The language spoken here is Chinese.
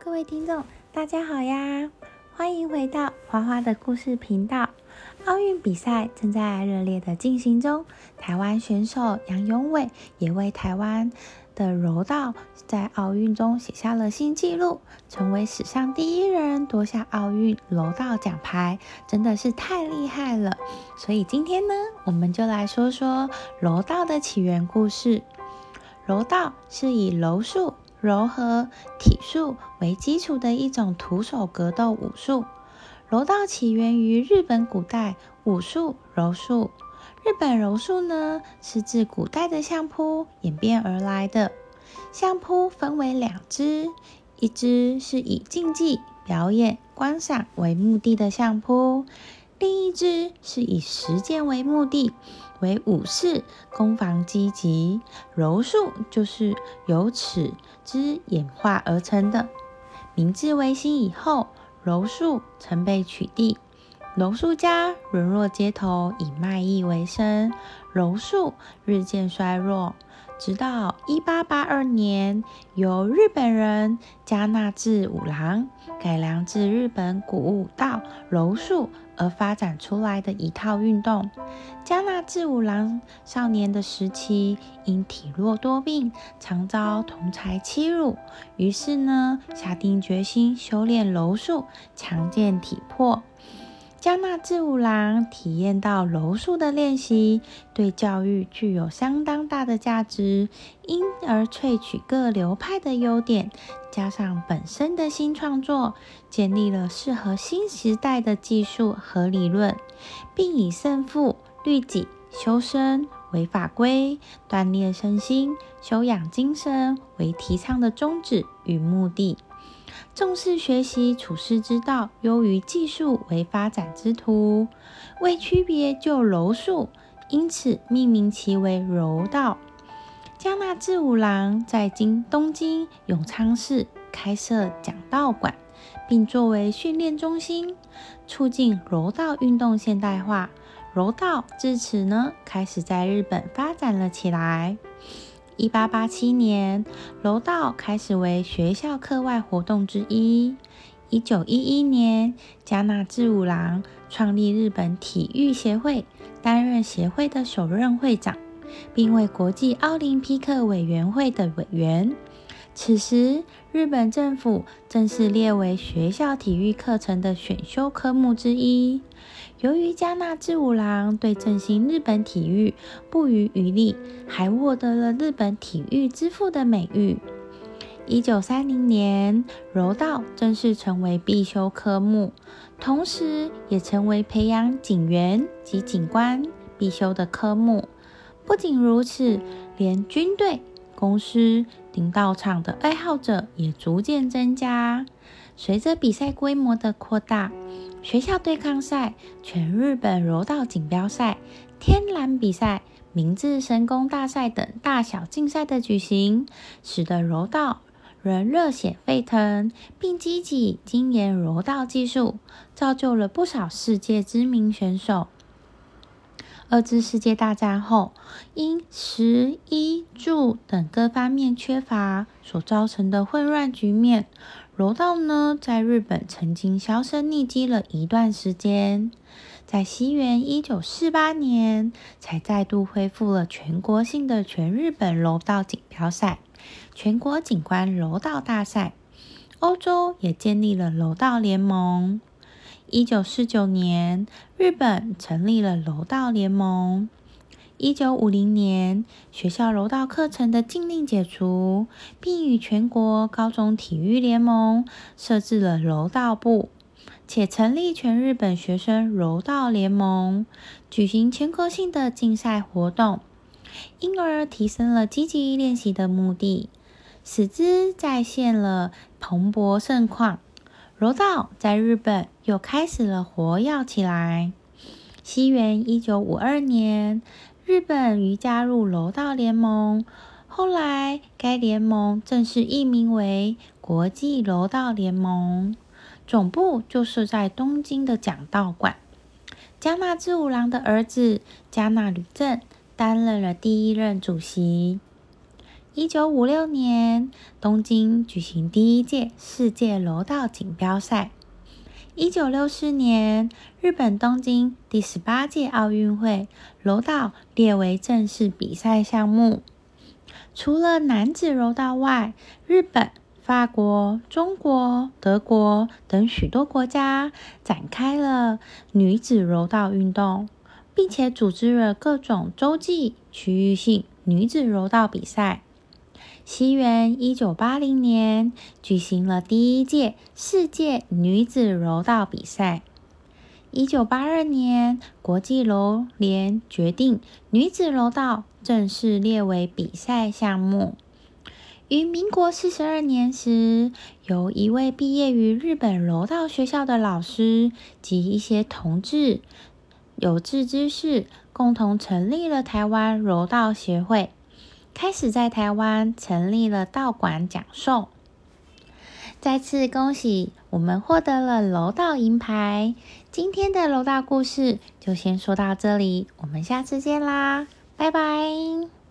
各位听众，大家好呀！欢迎回到花花的故事频道。奥运比赛正在热烈的进行中，台湾选手杨永伟也为台湾的柔道在奥运中写下了新纪录，成为史上第一人夺下奥运柔道奖牌，真的是太厉害了。所以今天呢，我们就来说说柔道的起源故事。柔道是以柔术。柔和体术为基础的一种徒手格斗武术。柔道起源于日本古代武术柔术。日本柔术呢，是自古代的相扑演变而来的。相扑分为两支，一支是以竞技、表演、观赏为目的的相扑，另一只是以实践为目的。为武士攻防积极，柔术就是由此之演化而成的。明治维新以后，柔术曾被取缔，柔术家沦落街头，以卖艺为生，柔术日渐衰弱。直到一八八二年，由日本人加纳志五郎改良自日本古武道柔术而发展出来的一套运动。加纳志五郎少年的时期因体弱多病，常遭同才欺辱，于是呢，下定决心修炼柔术，强健体魄。加纳志五郎体验到柔术的练习对教育具有相当大的价值，因而萃取各流派的优点，加上本身的新创作，建立了适合新时代的技术和理论，并以胜负、律己、修身为法规，锻炼身心、修养精神为提倡的宗旨与目的。重视学习处世之道，优于技术为发展之途。为区别就柔术，因此命名其为柔道。加纳志五郎在京东京永昌市开设讲道馆，并作为训练中心，促进柔道运动现代化。柔道自此呢，开始在日本发展了起来。一八八七年，柔道开始为学校课外活动之一。一九一一年，加纳志五郎创立日本体育协会，担任协会的首任会长，并为国际奥林匹克委员会的委员。此时，日本政府正式列为学校体育课程的选修科目之一。由于加纳志五郎对振兴日本体育不遗余力，还获得了日本体育之父的美誉。一九三零年，柔道正式成为必修科目，同时也成为培养警员及警官必修的科目。不仅如此，连军队、公司、领道场的爱好者也逐渐增加。随着比赛规模的扩大，学校对抗赛、全日本柔道锦标赛、天篮比赛、明治神功大赛等大小竞赛的举行，使得柔道人热血沸腾，并积极精研柔道技术，造就了不少世界知名选手。二次世界大战后，因食衣住等各方面缺乏所造成的混乱局面。柔道呢，在日本曾经销声匿迹了一段时间，在西元一九四八年才再度恢复了全国性的全日本柔道锦标赛、全国景观柔道大赛。欧洲也建立了柔道联盟。一九四九年，日本成立了柔道联盟。一九五零年，学校柔道课程的禁令解除，并与全国高中体育联盟设置了柔道部，且成立全日本学生柔道联盟，举行全国性的竞赛活动，因而提升了积极练习的目的，使之再现了蓬勃盛况。柔道在日本又开始了活跃起来。西元一九五二年。日本于加入柔道联盟，后来该联盟正式易名为国际柔道联盟，总部就设在东京的讲道馆。加纳志五郎的儿子加纳吕正担任了第一任主席。一九五六年，东京举行第一届世界柔道锦标赛。一九六四年，日本东京第十八届奥运会，柔道列为正式比赛项目。除了男子柔道外，日本、法国、中国、德国等许多国家展开了女子柔道运动，并且组织了各种洲际、区域性女子柔道比赛。西元一九八零年，举行了第一届世界女子柔道比赛。一九八二年，国际柔联决定女子柔道正式列为比赛项目。于民国四十二年时，由一位毕业于日本柔道学校的老师及一些同志有志之士，共同成立了台湾柔道协会，开始在台湾成立了道馆讲授。再次恭喜我们获得了楼道银牌！今天的楼道故事就先说到这里，我们下次见啦，拜拜。